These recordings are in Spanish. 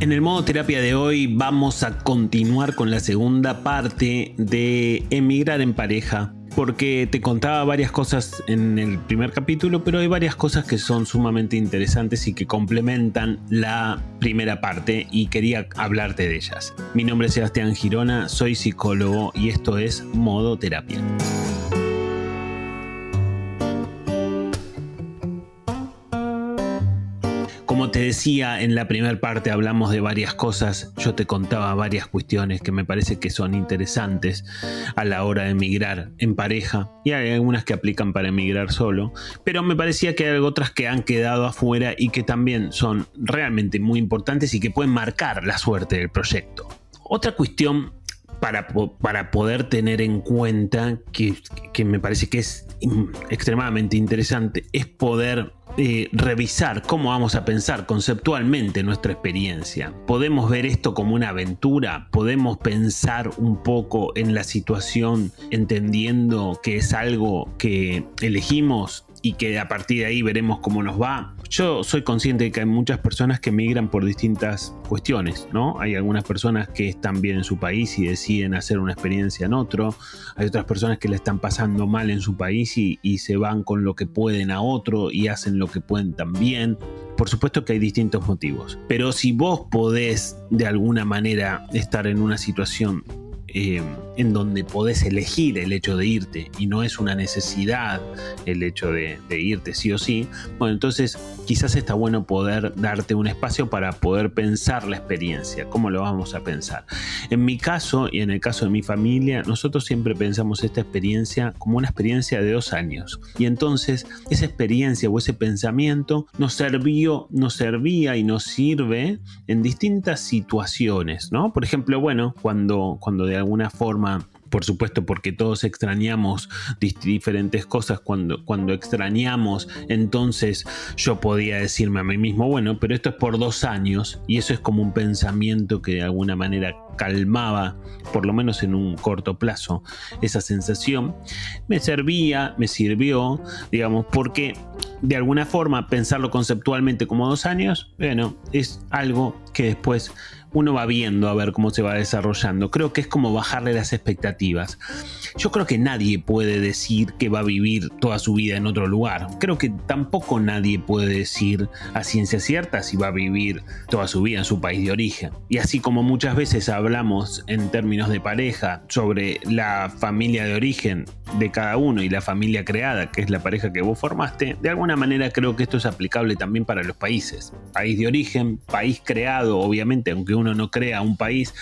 En el modo terapia de hoy vamos a continuar con la segunda parte de emigrar en pareja. Porque te contaba varias cosas en el primer capítulo, pero hay varias cosas que son sumamente interesantes y que complementan la primera parte y quería hablarte de ellas. Mi nombre es Sebastián Girona, soy psicólogo y esto es Modo Terapia. Te decía, en la primera parte hablamos de varias cosas, yo te contaba varias cuestiones que me parece que son interesantes a la hora de emigrar en pareja. Y hay algunas que aplican para emigrar solo, pero me parecía que hay otras que han quedado afuera y que también son realmente muy importantes y que pueden marcar la suerte del proyecto. Otra cuestión para, para, poder tener en cuenta que, que, me parece que es extremadamente interesante es poder eh, revisar cómo vamos a pensar conceptualmente nuestra experiencia. Podemos ver esto como una aventura, podemos pensar un poco en la situación entendiendo que es algo que elegimos y que a partir de ahí veremos cómo nos va. Yo soy consciente de que hay muchas personas que migran por distintas cuestiones, ¿no? Hay algunas personas que están bien en su país y deciden hacer una experiencia en otro. Hay otras personas que le están pasando mal en su país y, se van con lo que pueden a otro y hacen lo que pueden también. Por supuesto que hay distintos motivos. Pero si vos podés de alguna manera estar en una situación eh, en donde podés elegir el hecho de irte y no es una necesidad el hecho de, irte sí o sí, bueno, entonces quizás está bueno poder darte un espacio para poder pensar la experiencia, cómo lo vamos a pensar. En mi caso y en el caso de mi familia, nosotros siempre pensamos esta experiencia como una experiencia de dos años y entonces esa experiencia o ese pensamiento nos sirvió, nos servía y nos sirve en distintas situaciones, ¿no? Por ejemplo, bueno, cuando, cuando de alguna forma por supuesto, porque todos extrañamos diferentes cosas. Cuando, cuando extrañamos, entonces yo podía decirme a mí mismo, bueno, pero esto es por dos años, y eso es como un pensamiento que de alguna manera calmaba, por lo menos en un corto plazo, esa sensación, me servía, me sirvió, digamos, porque de alguna forma pensarlo conceptualmente como dos años, bueno, es algo que después uno va viendo a ver cómo se va desarrollando. Creo que es como bajarle las expectativas. Yo creo que nadie puede decir que va a vivir toda su vida en otro lugar. Creo que tampoco nadie puede decir a ciencia cierta si va a vivir toda su vida en su país de origen. Y así como muchas veces hablamos en términos de pareja sobre la familia de origen de cada uno y la familia creada, que es la pareja que vos formaste, de alguna manera creo que esto es aplicable también para los países. País de origen, país creado, obviamente, aunque uno no crea un país,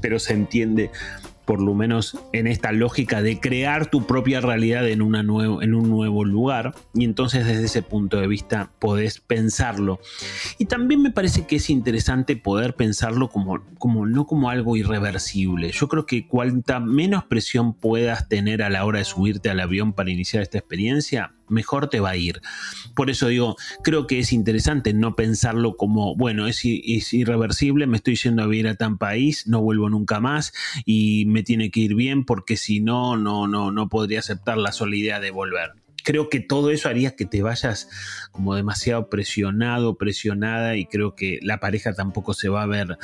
pero se entiende por lo menos en esta lógica de crear tu propia realidad en, una en un nuevo lugar y entonces desde ese punto de vista podés pensarlo. Y también me parece que es interesante poder pensarlo como, como no como algo irreversible. Yo creo que cuanta menos presión puedas tener a la hora de subirte al avión para iniciar esta experiencia, mejor te va a ir. Por eso digo, creo que es interesante no pensarlo como, bueno, es, irreversible, me estoy yendo a vivir a tan país, no vuelvo nunca más y me tiene que ir bien porque si no, no, no, no podría aceptar la sola idea de volver creo que todo eso haría que te vayas como demasiado presionado, presionada y creo que la pareja tampoco se va a ver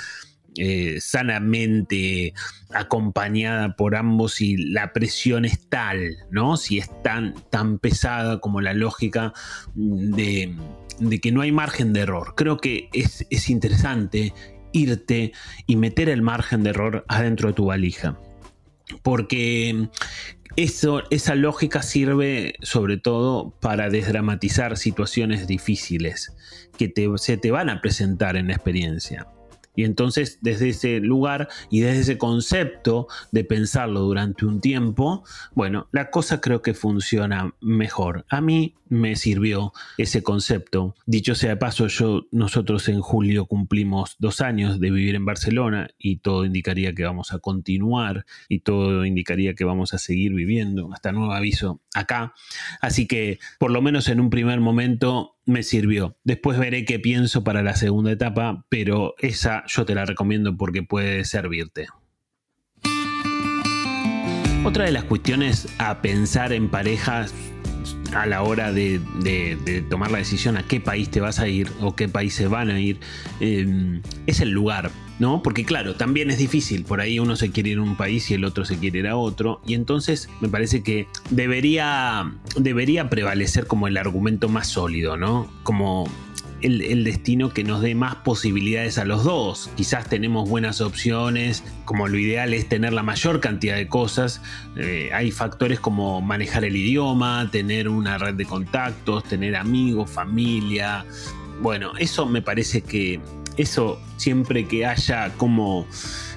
eh, sanamente acompañada por ambos y la presión es tal, ¿no? Si es tan, tan pesada como la lógica de, que no hay margen de error. Creo que es, es interesante irte y meter el margen de error adentro de tu valija. Porque eso, esa lógica sirve sobre todo para desdramatizar situaciones difíciles que se te van a presentar en la experiencia. Y entonces desde ese lugar y desde ese concepto de pensarlo durante un tiempo, bueno, la cosa creo que funciona mejor. A mí me sirvió ese concepto. Dicho sea de paso, yo, nosotros en julio cumplimos dos años de vivir en Barcelona y todo indicaría que vamos a continuar y todo indicaría que vamos a seguir viviendo hasta nuevo aviso acá. Así que por lo menos en un primer momento me sirvió. Después veré qué pienso para la segunda etapa, pero esa yo te la recomiendo porque puede servirte. Otra de las cuestiones a pensar en parejas a la hora de, tomar la decisión a qué país te vas a ir o qué países van a ir, em, es el lugar. ¿No? Porque claro, también es difícil, por ahí uno se quiere ir a un país y el otro se quiere ir a otro, y entonces me parece que debería, debería prevalecer como el argumento más sólido, ¿no? Como el, destino que nos dé más posibilidades a los dos. Quizás tenemos buenas opciones, como lo ideal es tener la mayor cantidad de cosas. Eh, hay factores como manejar el idioma, tener una red de contactos, tener amigos, familia. Bueno, eso me parece que eso siempre que haya como,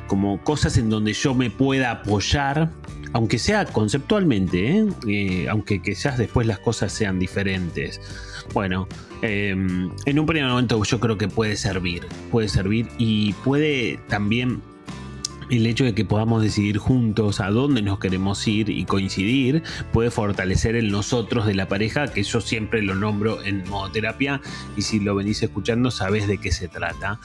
como cosas en donde yo me pueda apoyar, aunque sea conceptualmente, ¿eh? Eh, aunque quizás después las cosas sean diferentes. Bueno, em, en un primer momento yo creo que puede servir, puede servir y puede también el hecho de que podamos decidir juntos a dónde nos queremos ir y coincidir puede fortalecer el nosotros de la pareja, que yo siempre lo nombro en modo terapia y si lo venís escuchando sabes de qué se trata.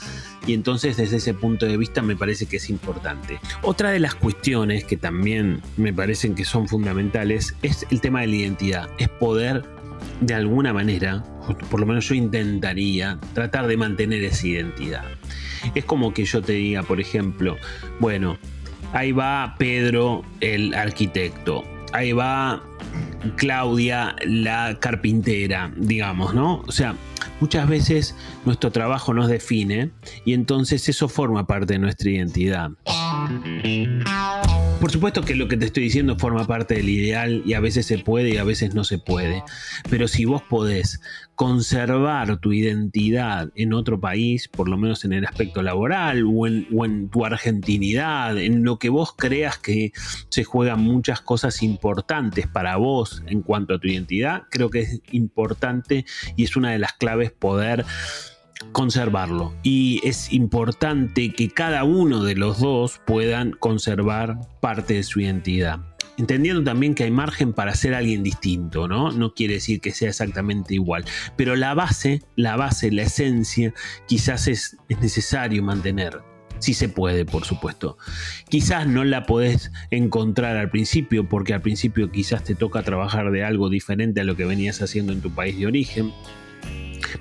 Y entonces desde ese punto de vista me parece que es importante. Otra de las cuestiones que también me parecen que son fundamentales es el tema de la identidad, es poder de alguna manera, por lo menos yo intentaría, tratar de mantener esa identidad. Es como que yo te diga, por ejemplo, bueno, ahí va Pedro el arquitecto, ahí va Claudia la carpintera, digamos, ¿no? O sea, muchas veces nuestro trabajo nos define y entonces eso forma parte de nuestra identidad. Por supuesto que lo que te estoy diciendo forma parte del ideal y a veces se puede y a veces no se puede. Pero si vos podés conservar tu identidad en otro país, por lo menos en el aspecto laboral o en, tu argentinidad, en lo que vos creas que se juegan muchas cosas importantes para vos en cuanto a tu identidad, creo que es importante y es una de las claves poder conservarlo. Y es importante que cada uno de los dos puedan conservar parte de su identidad. Entendiendo también que hay margen para ser alguien distinto, ¿no? No quiere decir que sea exactamente igual. Pero la base, la base, la esencia, quizás es, es necesario mantener. Si se puede, por supuesto. Quizás no la podés encontrar al principio, porque al principio quizás te toca trabajar de algo diferente a lo que venías haciendo en tu país de origen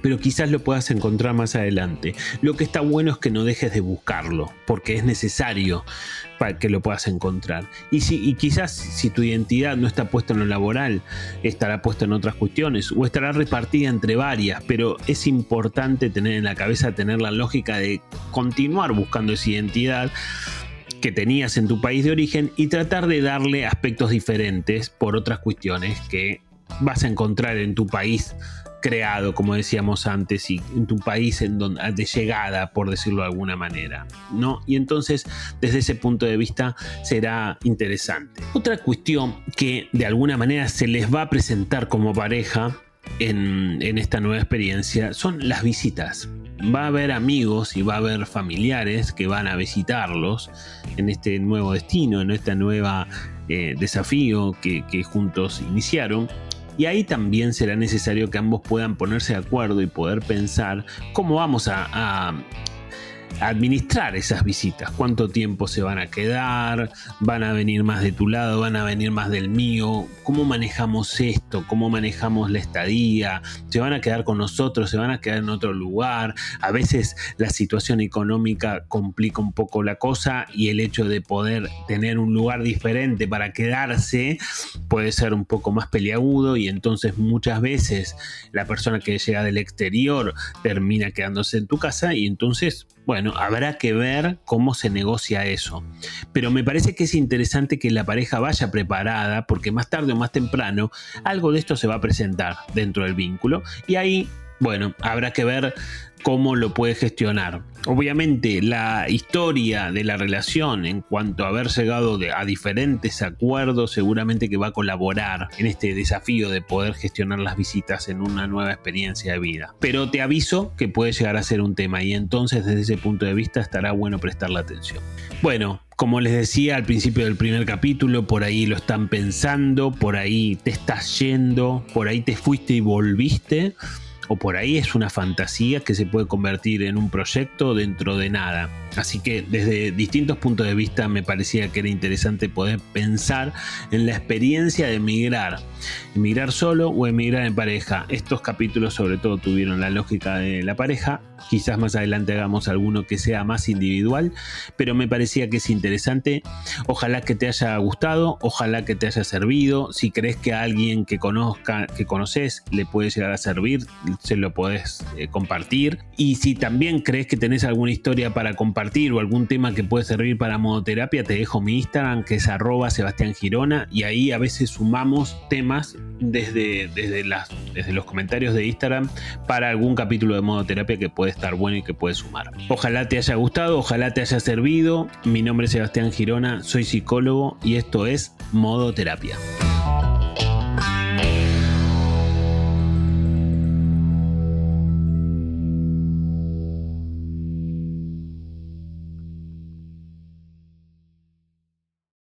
pero quizás lo puedas encontrar más adelante. Lo que está bueno es que no dejes de buscarlo, porque es necesario para que lo puedas encontrar. Y, si, quizás si tu identidad no está puesta en lo laboral, estará puesta en otras cuestiones o estará repartida entre varias, pero es importante tener en la cabeza, tener la lógica de continuar buscando esa identidad que tenías en tu país de origen y tratar de darle aspectos diferentes por otras cuestiones que vas a encontrar en tu país creado, como decíamos antes, y en tu país en donde, de llegada, por decirlo de alguna manera. ¿no? Y entonces, desde ese punto de vista, será interesante. Otra cuestión que de alguna manera se les va a presentar como pareja en, en esta nueva experiencia son las visitas va a haber amigos y va a haber familiares que van a visitarlos en este nuevo destino, en este nuevo eh, desafío que, que, juntos iniciaron. Y ahí también será necesario que ambos puedan ponerse de acuerdo y poder pensar cómo vamos a, administrar esas visitas, cuánto tiempo se van a quedar, van a venir más de tu lado, van a venir más del mío, cómo manejamos esto, cómo manejamos la estadía, se van a quedar con nosotros, se van a quedar en otro lugar, a veces la situación económica complica un poco la cosa y el hecho de poder tener un lugar diferente para quedarse puede ser un poco más peliagudo y entonces muchas veces la persona que llega del exterior termina quedándose en tu casa y entonces bueno, habrá que ver cómo se negocia eso. Pero me parece que es interesante que la pareja vaya preparada porque más tarde o más temprano algo de esto se va a presentar dentro del vínculo y ahí, bueno, habrá que ver cómo lo puede gestionar. Obviamente la historia de la relación en cuanto a haber llegado a diferentes acuerdos seguramente que va a colaborar en este desafío de poder gestionar las visitas en una nueva experiencia de vida. Pero te aviso que puede llegar a ser un tema y entonces desde ese punto de vista estará bueno prestarle atención. Bueno, como les decía al principio del primer capítulo, por ahí lo están pensando, por ahí te estás yendo, por ahí te fuiste y volviste o por ahí es una fantasía que se puede convertir en un proyecto dentro de nada. Así que desde distintos puntos de vista me parecía que era interesante poder pensar en la experiencia de emigrar. Emigrar solo o emigrar en pareja. Estos capítulos sobre todo tuvieron la lógica de la pareja. Quizás más adelante hagamos alguno que sea más individual, pero me parecía que es interesante. Ojalá que te haya gustado, ojalá que te haya servido. Si crees que a alguien que conozca, que conoces, le puede llegar a servir, se lo podés eh, compartir. Y si también crees que tenés alguna historia para compartir o algún tema que puede servir para modoterapia, te dejo mi Instagram que es arroba Sebastián Girona y ahí a veces sumamos temas desde, desde, los comentarios de Instagram para algún capítulo de modoterapia que puede estar bueno y que puede sumar. Ojalá te haya gustado, ojalá te haya servido. Mi nombre es Sebastián Girona, soy psicólogo y esto es Modo Terapia.